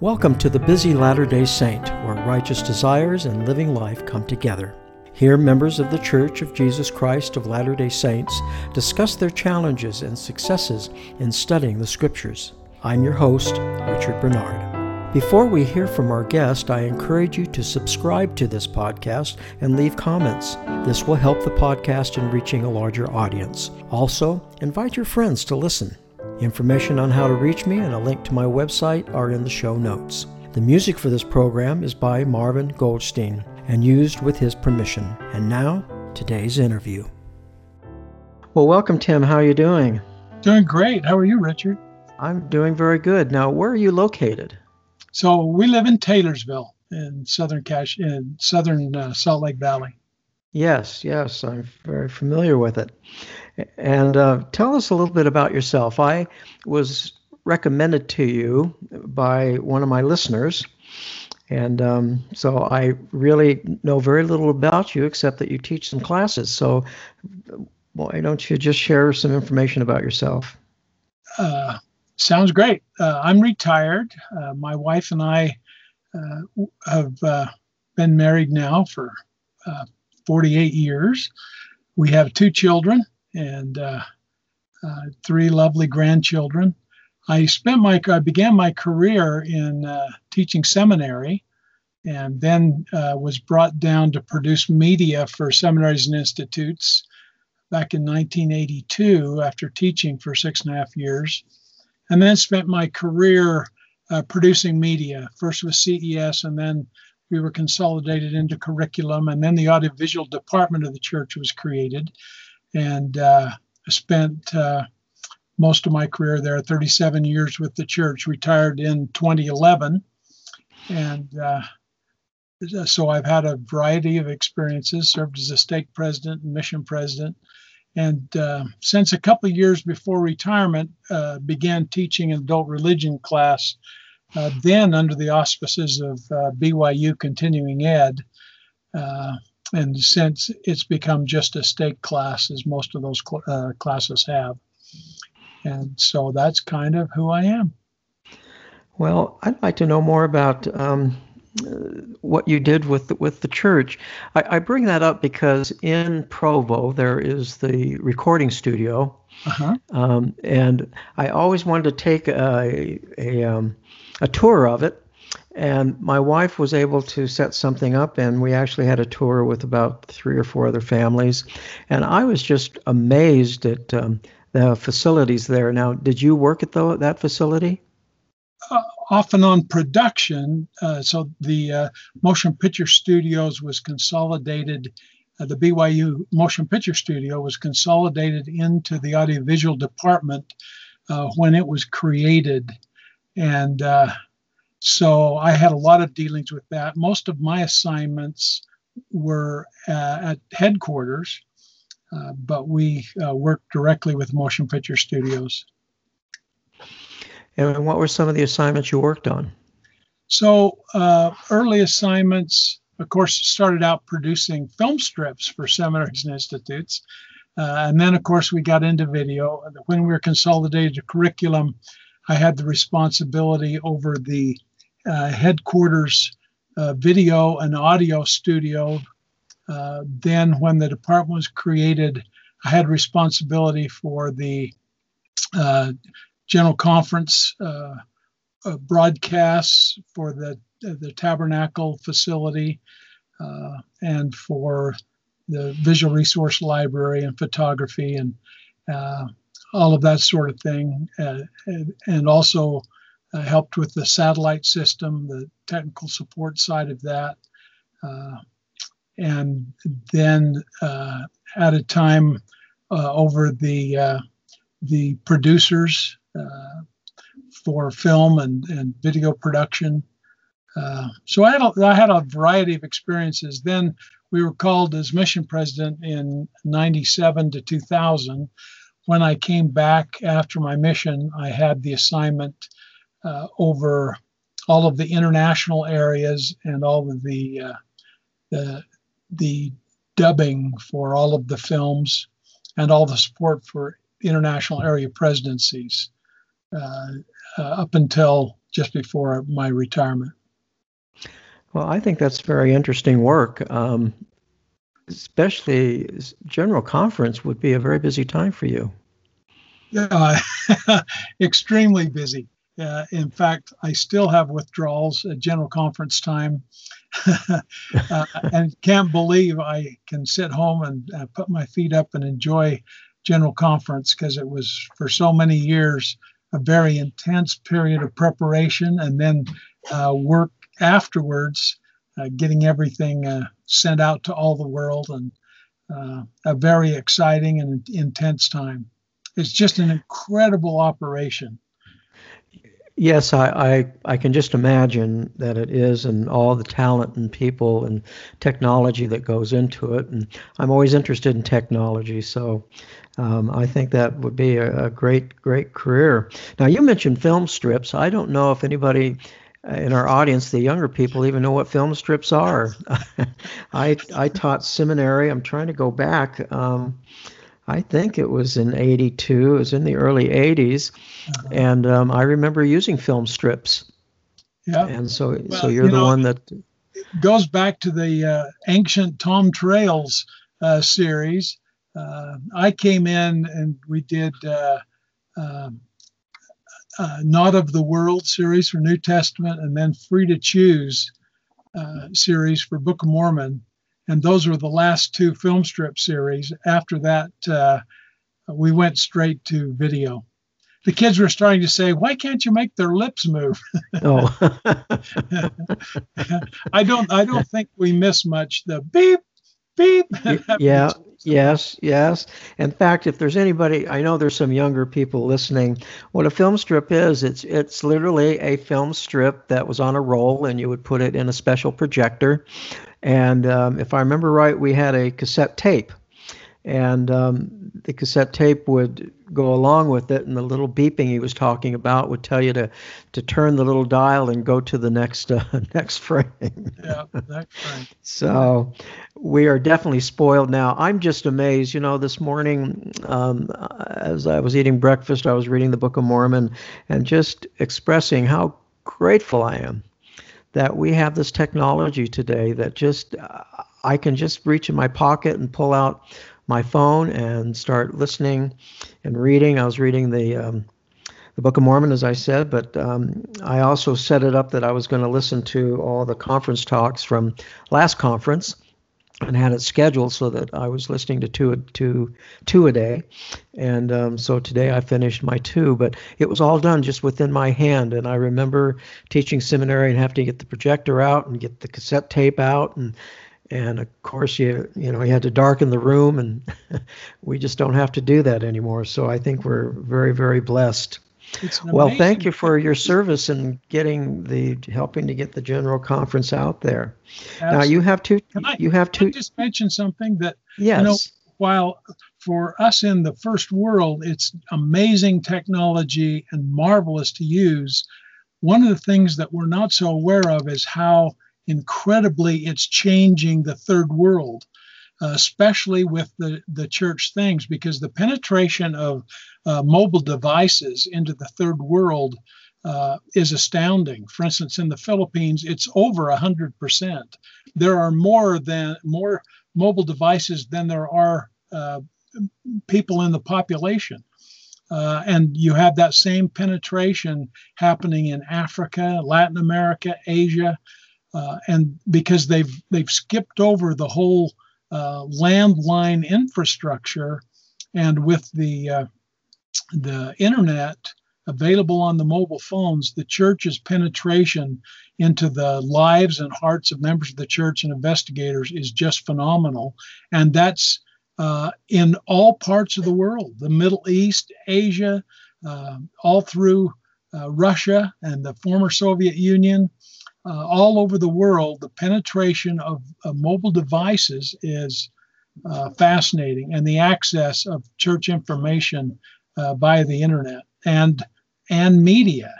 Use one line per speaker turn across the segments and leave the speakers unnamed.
Welcome to the Busy Latter day Saint, where righteous desires and living life come together. Here, members of the Church of Jesus Christ of Latter day Saints discuss their challenges and successes in studying the Scriptures. I'm your host, Richard Bernard. Before we hear from our guest, I encourage you to subscribe to this podcast and leave comments. This will help the podcast in reaching a larger audience. Also, invite your friends to listen. Information on how to reach me and a link to my website are in the show notes. The music for this program is by Marvin Goldstein and used with his permission. And now, today's interview. Well, welcome, Tim. How are you doing?
Doing great. How are you, Richard?
I'm doing very good. Now, where are you located?
So we live in Taylorsville in southern Cash in southern uh, Salt Lake Valley.
Yes, yes, I'm very familiar with it. And uh, tell us a little bit about yourself. I was recommended to you by one of my listeners. And um, so I really know very little about you except that you teach some classes. So why don't you just share some information about yourself?
Uh, sounds great. Uh, I'm retired. Uh, my wife and I uh, have uh, been married now for 48 years. We have two children and uh, uh, three lovely grandchildren. I spent my I began my career in uh, teaching seminary, and then uh, was brought down to produce media for seminaries and institutes back in 1982 after teaching for six and a half years, and then spent my career uh, producing media first with CES and then we were consolidated into curriculum and then the audiovisual department of the church was created. And uh, spent uh, most of my career there 37 years with the church retired in 2011 and uh, so i've had a variety of experiences served as a stake president and mission president. And uh, since a couple of years before retirement uh, began teaching an adult religion class uh, then under the auspices of byu continuing ed and since it's become just a state class as most of those cl- uh, classes have. And so that's kind of who i am.
Well i'd like to know more about um, what you did with the, with the church. I, I, bring that up because in provo there is the recording studio. Uh-huh. um, and i always wanted to take a, a, um, a tour of it and my wife was able to set something up, and we actually had a tour with about three or four other families. And I was just amazed at um, the facilities there. Now, did you work at the, that facility?
Uh, often on production. Uh, so the uh, motion picture studios was consolidated. Uh, the BYU motion picture studio was consolidated into the audiovisual department uh, when it was created. And uh, so I had a lot of dealings with that. Most of my assignments were uh, at headquarters, uh, but we uh, worked directly with motion picture studios.
And what were some of the assignments you worked on?
So uh, early assignments, of course, started out producing film strips for seminaries and institutes. Uh, and then, of course, we got into video. When we were consolidated to curriculum, I had the responsibility over the uh, headquarters uh, video and audio studio. Uh, then, when the department was created, I had responsibility for the uh, general conference uh, uh, broadcasts for the the tabernacle facility and for the visual resource library and photography and all of that sort of thing, and, and also uh, helped with the satellite system, the technical support side of that. Uh, and then uh, at a time uh, over the uh, the producers uh, for film and, and video production. so I had, a, I had a variety of experiences. Then we were called as mission president in 97 to 2000. When I came back after my mission, I had the assignment uh, over all of the international areas and all of the, uh, the the dubbing for all of the films and all the support for international area presidencies uh, uh up until just before my retirement.
Well, I think that's very interesting work. Um, especially general conference would be a very busy time for you.
Yeah, extremely busy. Uh, in fact, I still have withdrawals at general conference time, uh, and can't believe I can sit home and uh, put my feet up and enjoy general conference because it was for so many years a very intense period of preparation and then uh, work afterwards, uh, getting everything uh, sent out to all the world and a very exciting and intense time. It's just an incredible operation.
Yes, I, I, I, can just imagine that it is, and all the talent and people and technology that goes into it. And I'm always interested in technology, so um, I think that would be a, a, great, great career. Now, you mentioned film strips. I don't know if anybody uh, in our audience, the younger people, even know what film strips are. I, I taught seminary. I'm trying to go back. Um, I think it was in 82. It was in the early 80s. Uh-huh. And um, I remember using film strips.
Yeah.
And so, well, so you're you the know, one that
goes back to the uh, ancient Tom Trails uh, series. Uh, I came in and we did uh, um, uh, Not of the World series for New Testament and then Free to Choose uh, series for Book of Mormon and those were the last two film strip series. After that, uh, we went straight to video. The kids were starting to say, "Why can't you make their lips move?" oh, I don't. I don't think we miss much. The beep, beep.
yeah. Yes, yes. In fact, if there's anybody, I know there's some younger people listening. What a film strip is, it's it's literally a film strip that was on a roll, and you would put it in a special projector, and um, if I remember right, we had a cassette tape. And um, the cassette tape would go along with it, and the little beeping he was talking about would tell you to, to turn the little dial and go to the next uh, next frame.
yeah, next frame.
so we are definitely spoiled now. I'm just amazed. You know, this morning um, as I was eating breakfast, I was reading the Book of Mormon and just expressing how grateful I am that we have this technology today that just uh, I can just reach in my pocket and pull out my phone and start listening and reading. I was reading the um, the Book of Mormon, as I said, but um, I also set it up that I was going to listen to all the conference talks from last conference and had it scheduled so that I was listening to two two two a day, and um, so today I finished my two. But it was all done just within my hand, and I remember teaching seminary and having to get the projector out and get the cassette tape out, and and of course you you know you had to darken the room, and we just don't have to do that anymore. So I think we're very very blessed. Well, thank you for your service and getting the helping to get the general conference out there. Absolutely. Now you have
I,
you have to
just mention something that
yes.
you know while for us in the first world it's amazing technology and marvelous to use. One of the things that we're not so aware of is how incredibly it's changing the third world especially with the, the church things, because the penetration of uh, mobile devices into the third world uh, is astounding. For instance, in the Philippines, it's over 100%. There are more than more mobile devices than there are uh, people in the population. Uh, and you have that same penetration happening in Africa, Latin America, Asia, uh, and because they've they've skipped over the whole uh, landline infrastructure, and with the uh, the internet available on the mobile phones, the church's penetration into the lives and hearts of members of the church and investigators is just phenomenal, and that's uh, in all parts of the world, the Middle East, Asia, uh, all through uh, Russia and the former Soviet Union uh, all over the world, the penetration of, of mobile devices is uh, fascinating, and the access of church information uh, via the internet and and media,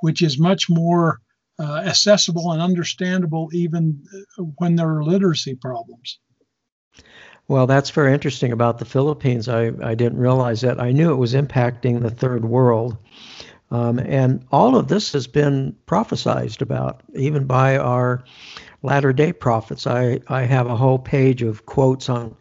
which is much more uh, accessible and understandable even uh, when there are literacy problems.
Well, that's very interesting about the Philippines. I, I didn't realize that. I knew it was impacting the third world Um, and all of this has been prophesized about, even by our latter day prophets. I, I have a whole page of quotes on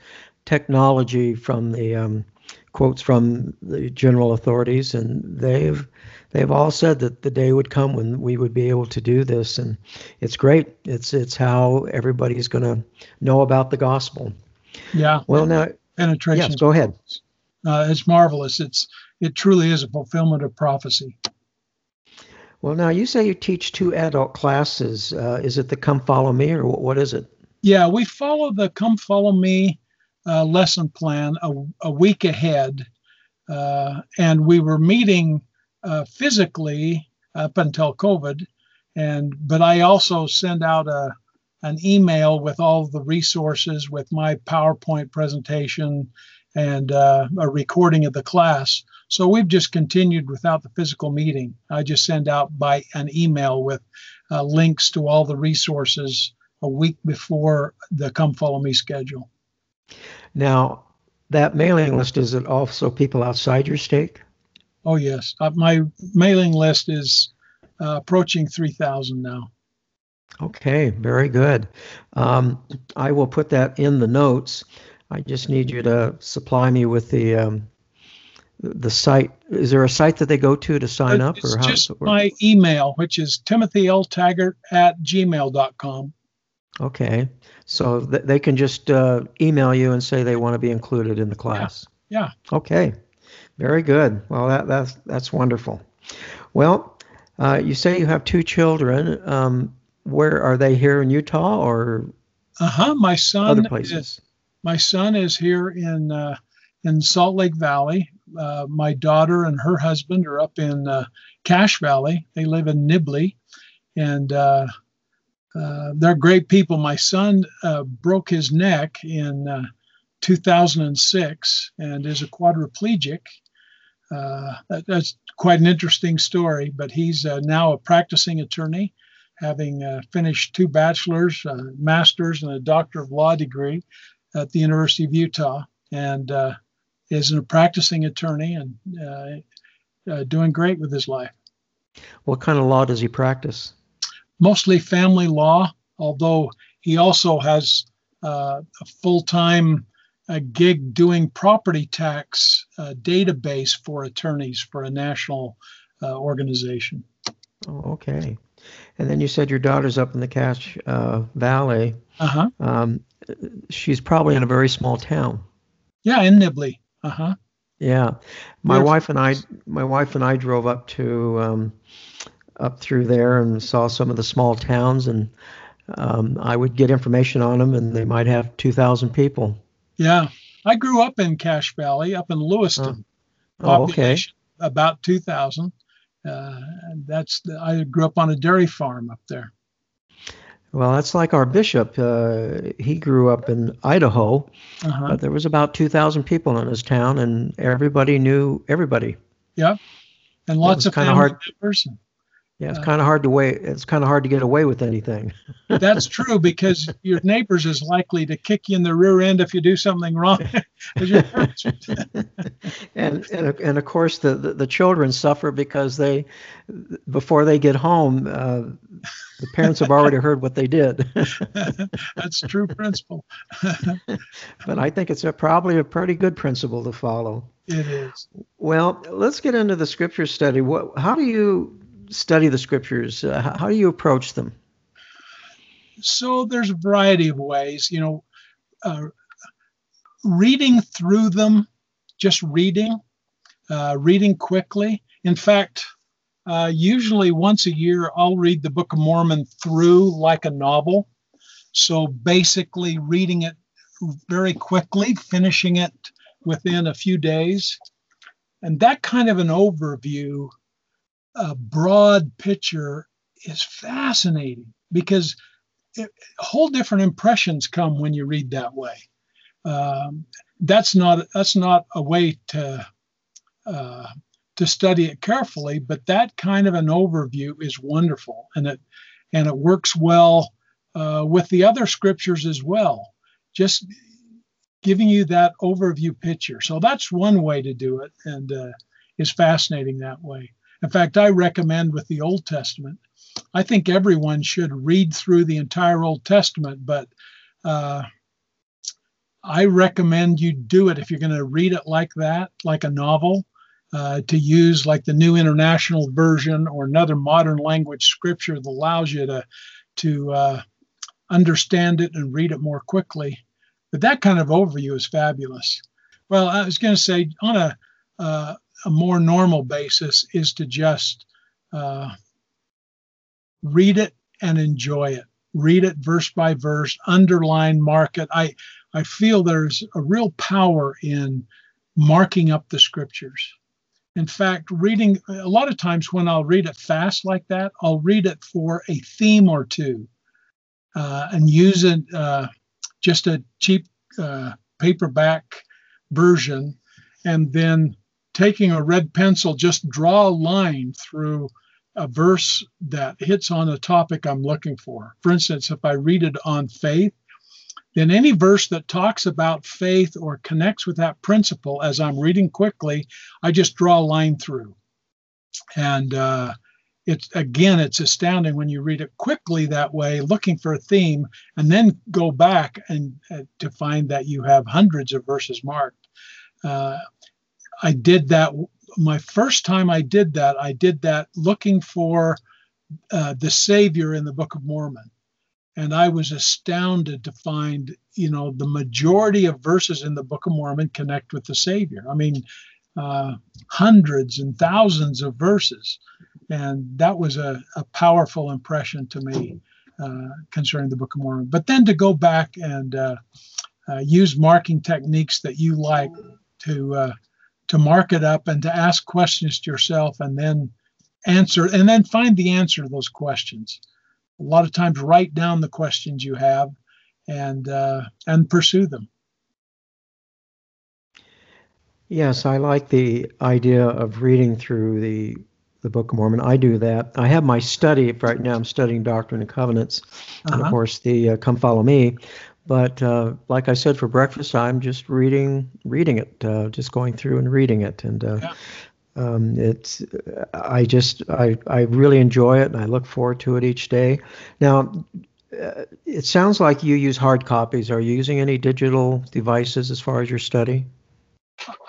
technology from the um, quotes from the general authorities, and they've they've all said that the day would come when we would be able to do this, and it's great. It's it's how everybody's going to know about the gospel.
Yeah.
Well, now
penetration.
Yes, go ahead.
Uh, it's marvelous. It's it truly is a fulfillment of prophecy.
Well, now you say you teach two adult classes. Uh, is it the Come Follow Me, or what is it?
Yeah, we follow the Come Follow Me uh, lesson plan a, a week ahead, uh, and we were meeting uh, physically up until COVID, and but I also send out a an email with all the resources with my PowerPoint presentation and uh, a recording of the class. So we've just continued without the physical meeting. I just send out by an email with uh, links to all the resources a week before the Come Follow Me schedule.
Now, that mailing list is it also people outside your state?
Oh yes, uh, my mailing list is uh, approaching three thousand now.
Okay, very good. Um, I will put that in the notes. I just need you to supply me with the um, the site. Is there a site that they go to to sign up,
it's
or how
just
does it work?
my email, which is timothyltaggart at gmail.com.
Okay, so th- they can just uh, email you and say they want to be included in the class.
yeah.
Okay, very good. Well, that that's that's wonderful. Well, uh, you say you have two children. Um, where are they here in Utah or
Uh huh. My son
other
is
places?
my son is here in uh, in Salt Lake Valley. Uh, my daughter and her husband are up in uh, Cache Valley. They live in Nibley, and uh, uh, they're great people. My son uh, broke his neck in uh, 2006 and is a quadriplegic. That, that's quite an interesting story, but he's now a practicing attorney, having finished two bachelor's, master's, and a doctor of law degree at the University of Utah, and is a practicing attorney and uh, uh, doing great with his life.
What kind of law does he practice?
Mostly family law, although he also has uh, a full-time uh, gig doing property tax uh, database for attorneys for a national uh, organization.
Oh, okay. And then you said your daughter's up in the Cache uh, Valley.
Uh huh.
Um, she's probably in a very small town.
Yeah, in Nibley. Uh huh.
Yeah, my wife and I, my wife and I drove up to um, up through there and saw some of the small towns, and um, I would get information on them, and they might have two thousand people.
Yeah, I grew up in Cache Valley, up in Lewiston.
Oh, okay.
about 2,000. Uh, that's the, I grew up on a dairy farm up there.
Well, that's like our bishop. Uh, he grew up in Idaho,
Uh-huh.
but there was about two thousand people in his town, and everybody knew everybody.
Yeah, and lots of family
hard.
members.
Yeah, it's
Uh,
kind of hard to wait. It's kind of hard to get away with anything.
That's true because your neighbors is likely to kick you in the rear end if you do something wrong. as your parents
and and and of course the, the the children suffer because they before they get home uh, the parents have already heard what they did
That's true principle.
but i think it's a, probably a pretty good principle to follow
it is.
well let's get into the scripture study what how do you study the scriptures uh, how, do you approach them
So there's a variety of ways, you know, uh, reading through them, just reading, uh, reading quickly. In fact, uh, usually once a year, I'll read the Book of Mormon through like a novel. So basically, reading it very quickly, finishing it within a few days. And that kind of an overview, a broad picture, is fascinating because it, whole different impressions come when you read that way. Um, that's not that's not a way to uh, to study it carefully, but that kind of an overview is wonderful, and it and it works well uh, with the other scriptures as well. Just giving you that overview picture. So that's one way to do it, and uh, is fascinating that way. In fact, I recommend with the Old Testament, I think everyone should read through the entire Old Testament, but uh, I recommend you do it if you're going to read it like that, like a novel, uh, to use like the New International Version or another modern language scripture that allows you to to uh, understand it and read it more quickly. But that kind of overview is fabulous. Well, I was going to say on a uh, a more normal basis is to just uh, read it and enjoy it. Read it verse by verse, underline, mark it. I I feel there's a real power in marking up the scriptures. In fact, reading a lot of times when I'll read it fast like that, I'll read it for a theme or two uh, and use it uh, just a cheap uh, paperback version, and then taking a red pencil, just draw a line through a verse that hits on a topic I'm looking for. For instance, if I read it on faith, then any verse that talks about faith or connects with that principle as I'm reading quickly, I just draw a line through. And uh, it's again, it's astounding when you read it quickly that way, looking for a theme, and then go back and uh, to find that you have hundreds of verses marked. Uh, I did that my first time I did that. I did that looking for uh, the Savior in the Book of Mormon, and I was astounded to find, you know, the majority of verses in the Book of Mormon connect with the Savior. I mean, uh, hundreds and thousands of verses and that was a, a powerful impression to me uh, concerning the Book of Mormon. But then to go back and uh, uh, use marking techniques that you like to uh, to mark it up and to ask questions to yourself and then answer and then find the answer to those questions. A lot of times, write down the questions you have and uh, and pursue them.
Yes, I like the idea of reading through the the Book of Mormon. I do that. I have my study right now. I'm studying Doctrine and Covenants, uh-huh. and of uh-huh. course the uh, Come Follow Me. But uh, like I said, for breakfast, I'm just reading, reading it, uh, just going through and reading it, and uh, yeah. um, it's. I just, I, I really enjoy it, and I look forward to it each day. Now, uh, it sounds like you use hard copies. Are you using any digital devices as far as your study?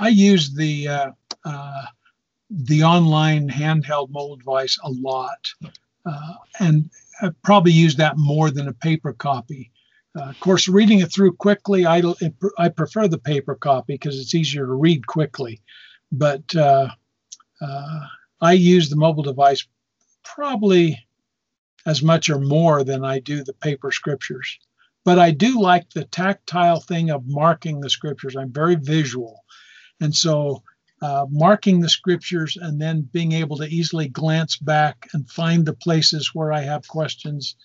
I use the uh, the online handheld mobile device a lot, uh, and I probably use that more than a paper copy. Uh, of course, reading it through quickly, I, I prefer the paper copy because it's easier to read quickly. But uh, uh, I use the mobile device probably as much or more than I do the paper scriptures. But I do like the tactile thing of marking the scriptures. I'm very visual. And so uh, marking the scriptures and then being able to easily glance back and find the places where I have questions,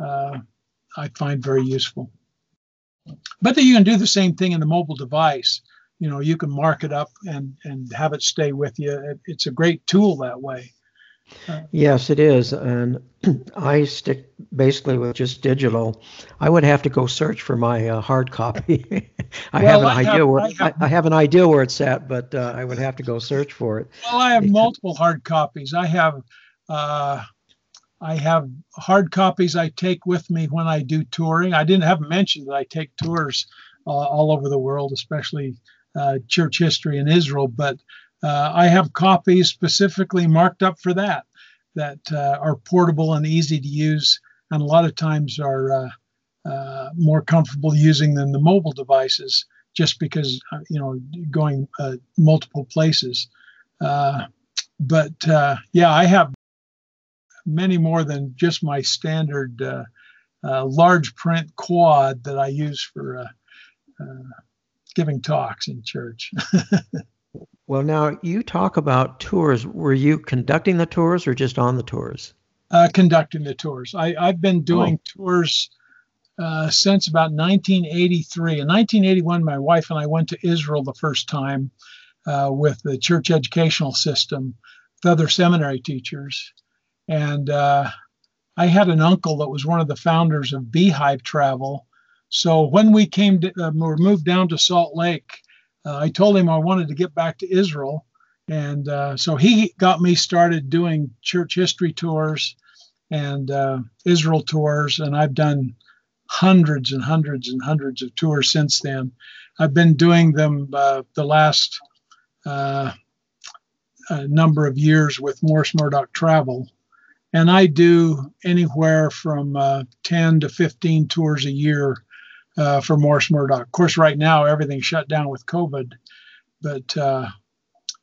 uh, I find very useful. But then you can do the same thing in the mobile device. You know, you can mark it up and, and have it stay with you. It's a great tool that way.
Yes, it is. And I stick basically with just digital. I would have to go search for my uh, hard copy. I well, have an I idea have, where I have, I, I have, an idea where it's at, but uh, I would have to go search for it.
Well, I have multiple hard copies. I have uh, I have hard copies I take with me when I do touring. I didn't have mentioned that I take tours uh, all over the world, especially uh, church history in Israel, but uh, I have copies specifically marked up for that, that uh, are portable and easy to use, and a lot of times are uh, uh more comfortable using than the mobile devices, just because you know going multiple places. but yeah, I have many more than just my standard large print quad that I use for giving talks in church.
Well, now you talk about tours. Were you conducting the tours or just on the tours?
Uh, conducting the tours. I, have been doing oh. tours uh, since about 1983. In 1981, my wife and I went to Israel the first time uh, with the church educational system with other seminary teachers. And uh, I had an uncle that was one of the founders of Beehive Travel. So when we came to, uh, were moved down to Salt Lake, uh, I told him I wanted to get back to Israel, And uh, so he got me started doing church history tours and uh, Israel tours, and I've done hundreds and hundreds and hundreds of tours since then. I've been doing them uh, the last uh, number of years with Morris Murdock Travel, and I do anywhere from uh, 10 to 15 tours a year uh, for Morris Murdock. Of course, right now everything's shut down with COVID, but uh,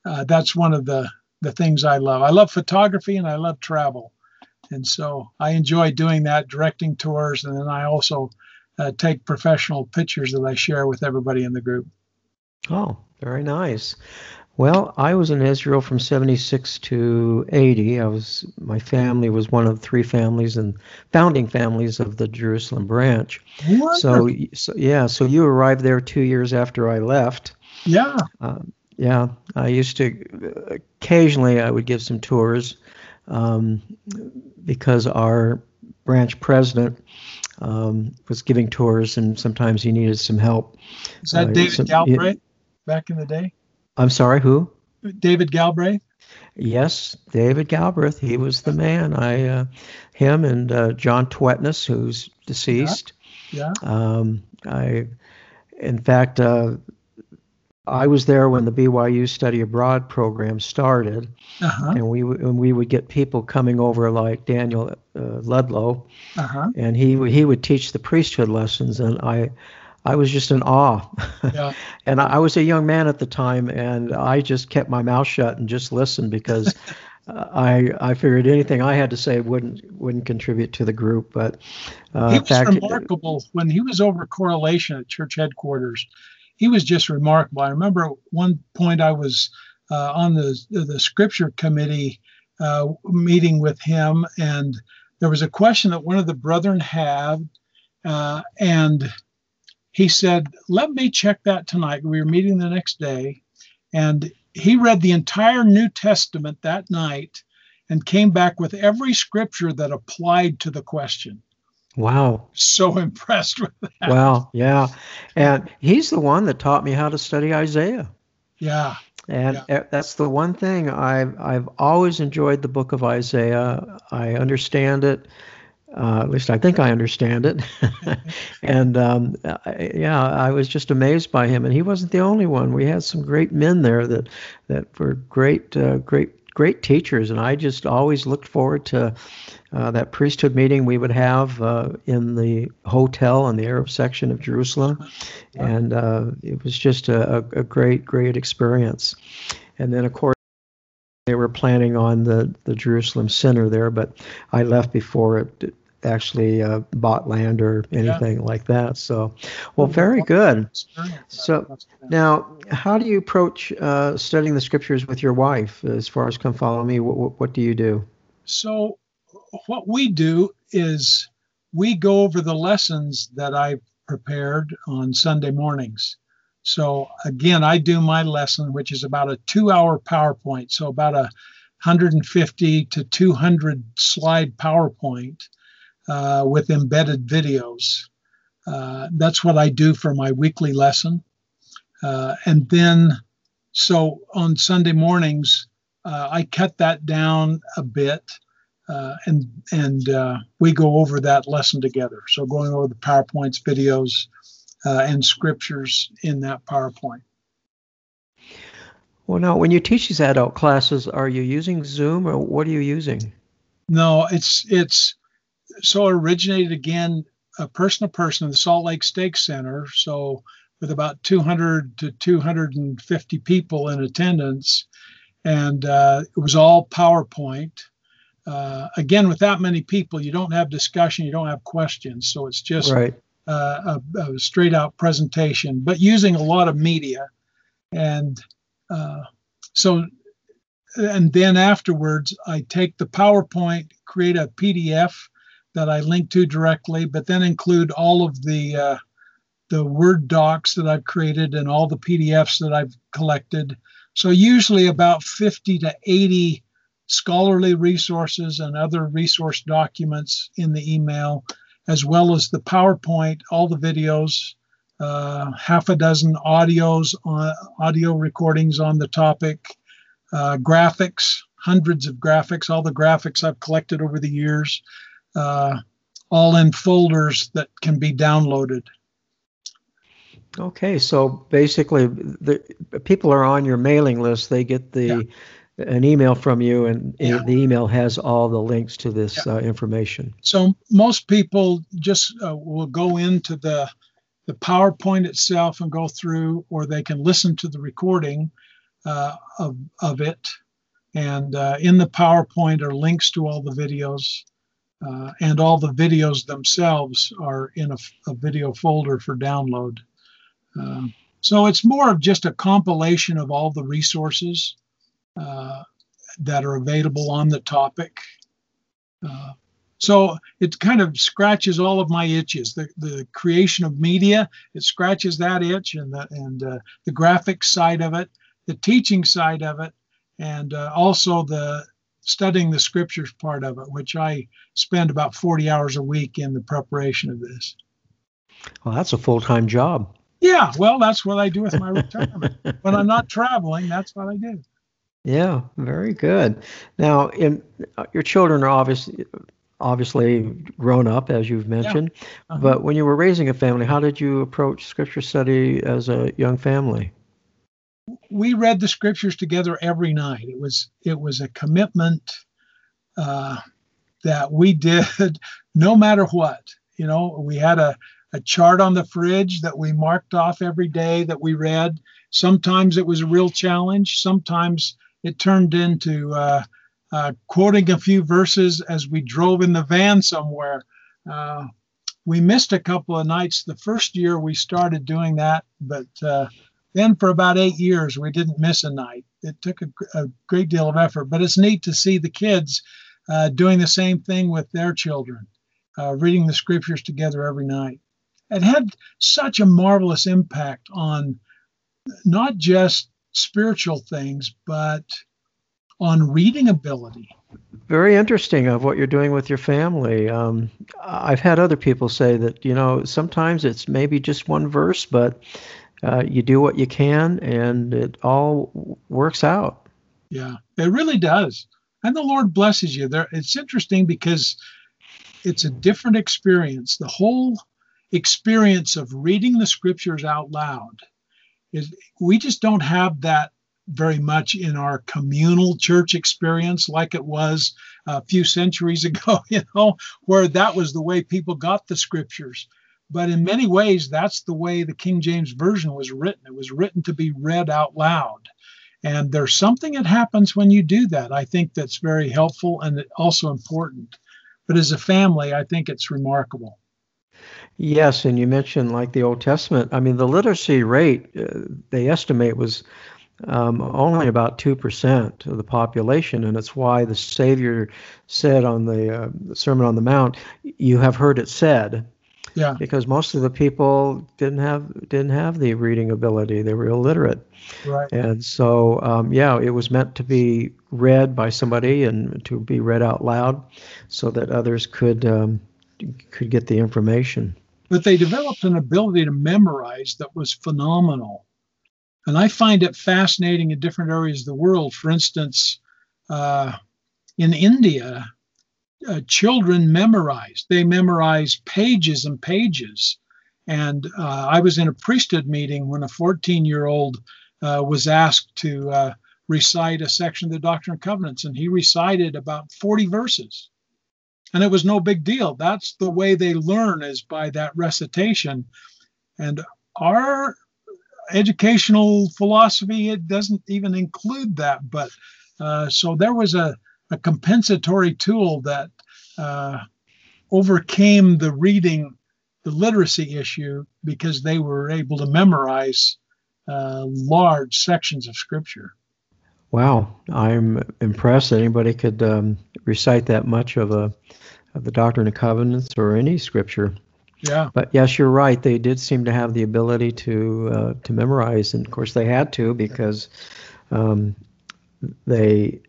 uh, that's one of the the things I love. I love photography and I love travel, and so I enjoy doing that, directing tours, and then I also uh, take professional pictures that I share with everybody in the group.
Oh, very nice. Well, I was in Israel from 76 to 80. I was my family was one of three families and founding families of the Jerusalem branch. So, so yeah, so you arrived there 2 years after I left.
Yeah.
Uh, yeah, I used to occasionally I would give some tours um, because our branch president um, was giving tours and sometimes he needed some help.
Is that uh, David some, Galbraith back in the day?
I'm sorry, who?
David Galbraith.
Yes, David Galbraith. He was the man. I, uh, him and uh, John Tvedtnes, who's deceased.
Yeah.
yeah. Um, I, in fact, uh, I was there when the BYU Study Abroad program started, uh-huh. and we and we would get people coming over like Daniel uh, Ludlow, uh-huh. and he he would teach the priesthood lessons, and I I was just in awe. Yeah. and I, I, was a young man at the time, and I just kept my mouth shut and just listened because uh, I I figured anything I had to say wouldn't wouldn't contribute to the group. But
uh, he was fact, remarkable when he was over correlation at church headquarters. He was just remarkable. I remember one point I was uh, on the the scripture committee uh, meeting with him, and there was a question that one of the brethren had, uh, and he said, Let me check that tonight. We were meeting the next day, and he read the entire New Testament that night and came back with every scripture that applied to the question.
Wow.
So impressed with that.
Wow. Yeah. And he's the one that taught me how to study Isaiah.
Yeah.
And yeah. that's the one thing I've I've always enjoyed the book of Isaiah. I understand it. Uh, at least I think I understand it. and um, I, yeah, I was just amazed by him. And he wasn't the only one. We had some great men there that that were great, uh, great, great teachers. And I just always looked forward to uh, that priesthood meeting we would have uh, in the hotel in the Arab section of Jerusalem. And uh, it was just a, a great, great experience. And then, of course they were planning on the, the Jerusalem Center there, but I left before it, actually uh, bought land or anything yeah. like that. So, well, very good. So, now, how do you approach uh, studying the scriptures with your wife as far as come follow me? What, what do you do?
So, what we do is we go over the lessons that I prepared on Sunday mornings. So, again, I do my lesson, which is about a two hour PowerPoint. So, about a 150 to 200 slide PowerPoint uh, with embedded videos. Uh, that's what I do for my weekly lesson. Uh, and then, so on Sunday mornings, uh, I cut that down a bit. Uh, and and uh, we go over that lesson together. So going over the PowerPoints, videos, and scriptures in that PowerPoint.
Well, now, when you teach these adult classes, are you using Zoom or what are you using?
No, it's it's so it originated again a person to person in the Salt Lake Stake Center. So with about 200 to 250 people in attendance, and uh, it was all PowerPoint. Uh, again, with that many people, you don't have discussion, you don't have questions, so it's just
right.
uh, a, a, straight out presentation, but using a lot of media, and uh, so. And then afterwards, I take the PowerPoint, create a PDF, that I link to directly, but then include all of the uh, the Word docs that I've created and all the PDFs that I've collected. So usually about 50 to 80 scholarly resources and other resource documents in the email, as well as the PowerPoint, all the videos, uh, half a dozen audios, audio recordings on the topic, uh, graphics, hundreds of graphics, all the graphics I've collected over the years, uh, all in folders that can be downloaded.
Okay, so basically, the people are on your mailing list. They get the yeah. an email from you, and yeah. the email has all the links to this yeah. uh, information.
So most people just uh, will go into the the PowerPoint itself and go through, or they can listen to the recording uh, of of it. And uh, in the PowerPoint are links to all the videos, uh, and all the videos themselves are in a, a video folder for download. Uh, so it's more of just a compilation of all the resources uh, that are available on the topic. Uh, so it kind of scratches all of my itches. The, the creation of media, it scratches that itch, and the and uh, the graphics side of it, the teaching side of it, and uh, also the studying the scriptures part of it, which I spend about 40 hours a week in the preparation of this.
Well, that's a full time job.
Yeah, well, that's what I do with my retirement. when I'm not traveling, that's what I do.
Yeah, very good. Now, in uh, your children are obviously obviously grown up, as you've mentioned. Yeah. Uh-huh. But when you were raising a family, how did you approach scripture study as a young family?
We read the scriptures together every night. It was it was a commitment uh, that we did no matter what. You know, we had a a chart on the fridge that we marked off every day that we read. Sometimes it was a real challenge. Sometimes it turned into uh, uh, quoting a few verses as we drove in the van somewhere. Uh, we missed a couple of nights the first year we started doing that, but uh, then for about eight years we didn't miss a night. It took a, a great deal of effort, but it's neat to see the kids uh, doing the same thing with their children, uh, reading the scriptures together every night it had such a marvelous impact on not just spiritual things, but on reading ability.
Very interesting of what you're doing with your family. Um, I've had other people say that you know sometimes it's maybe just one verse, but uh, you do what you can, and it all works out.
Yeah, it really does, and the Lord blesses you. There, it's interesting because it's a different experience. The whole experience of reading the scriptures out loud is we just don't have that very much in our communal church experience like it was a few centuries ago you know where that was the way people got the scriptures but in many ways that's the way the king james version was written it was written to be read out loud and there's something that happens when you do that i think that's very helpful and also important but as a family i think it's remarkable
Yes, and you mentioned like the Old Testament. I mean, the literacy rate uh, they estimate was um, only about two percent of the population, and it's why the Savior said on the, uh, the Sermon on the Mount, "You have heard it said."
Yeah.
Because most of the people didn't have didn't have the reading ability; they were illiterate.
Right.
And so, um, yeah, it was meant to be read by somebody and to be read out loud, so that others could um, could get the information
but they developed an ability to memorize that was phenomenal. And I find it fascinating in different areas of the world. For instance, uh, in India, uh, children memorize. They memorize pages and pages. And uh, I was in a priesthood meeting when a 14 year old uh, was asked to uh, recite a section of the Doctrine and Covenants, and he recited about 40 verses and it was no big deal. That's the way they learn is by that recitation. And our educational philosophy it doesn't even include that. But uh, so there was a, a compensatory tool that uh, overcame the reading, the literacy issue because they were able to memorize uh, large sections of scripture.
Wow, I'm impressed that anybody could um, recite that much of a of the Doctrine and Covenants or any scripture.
Yeah.
But yes, you're right. They did seem to have the ability to uh, to memorize, and of course they had to because um, they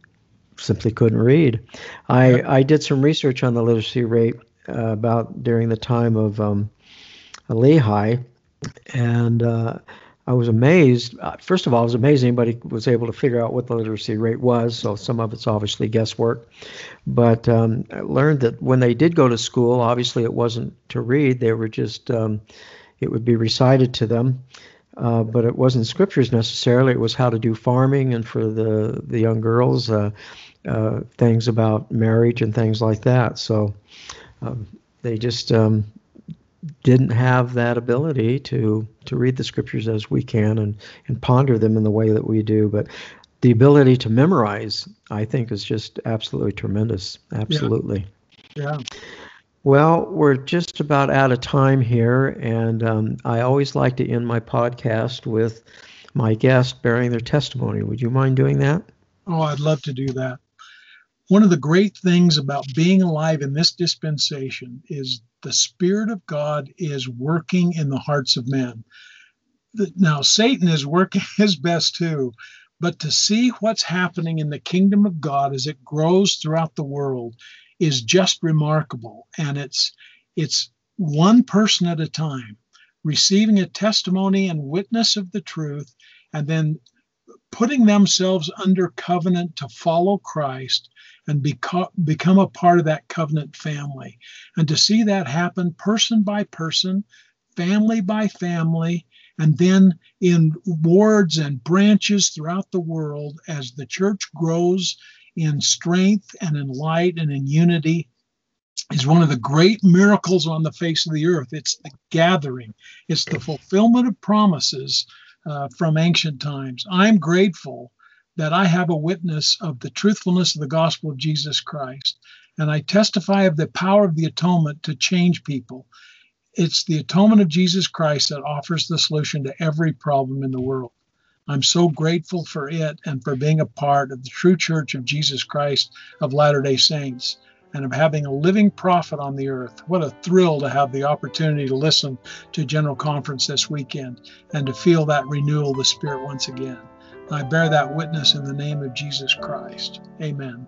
simply couldn't read. I I did some research on the literacy rate uh, about during the time of um, Lehi, and uh, I was amazed. Uh, first of all, I was amazed anybody was able to figure out what the literacy rate was. So some of it's obviously guesswork. But um, I learned that when they did go to school, obviously it wasn't to read. They were just, um, it would be recited to them. Uh, but it wasn't scriptures necessarily. It was how to do farming, and for the the young girls, uh, uh, things about marriage and things like that. So um, they just um, didn't have that ability to to read the scriptures as we can and and ponder them in the way that we do. But the ability to memorize, I think, is just absolutely tremendous. Absolutely.
Yeah.
Well, we're just about out of time here, and um, I always like to end my podcast with my guest bearing their testimony. Would you mind doing that?
Oh, I'd love to do that. One of the great things about being alive in this dispensation is the Spirit of God is working in the hearts of men. Now, Satan is working his best too, but to see what's happening in the kingdom of God as it grows throughout the world is just remarkable. And it's it's one person at a time receiving a testimony and witness of the truth, and then putting themselves under covenant to follow Christ and beco- become a part of that covenant family. And to see that happen person by person, family by family, and then in wards and branches throughout the world as the church grows in strength and in light and in unity is one of the great miracles on the face of the earth. It's the gathering, it's the fulfillment of promises uh, from ancient times. I'm grateful that I have a witness of the truthfulness of the gospel of Jesus Christ. And I testify of the power of the atonement to change people. It's the atonement of Jesus Christ that offers the solution to every problem in the world. I'm so grateful for it and for being a part of the true church of Jesus Christ of Latter day Saints and of having a living prophet on the earth. What a thrill to have the opportunity to listen to General Conference this weekend and to feel that renewal of the Spirit once again. I bear that witness in the name of Jesus Christ. Amen.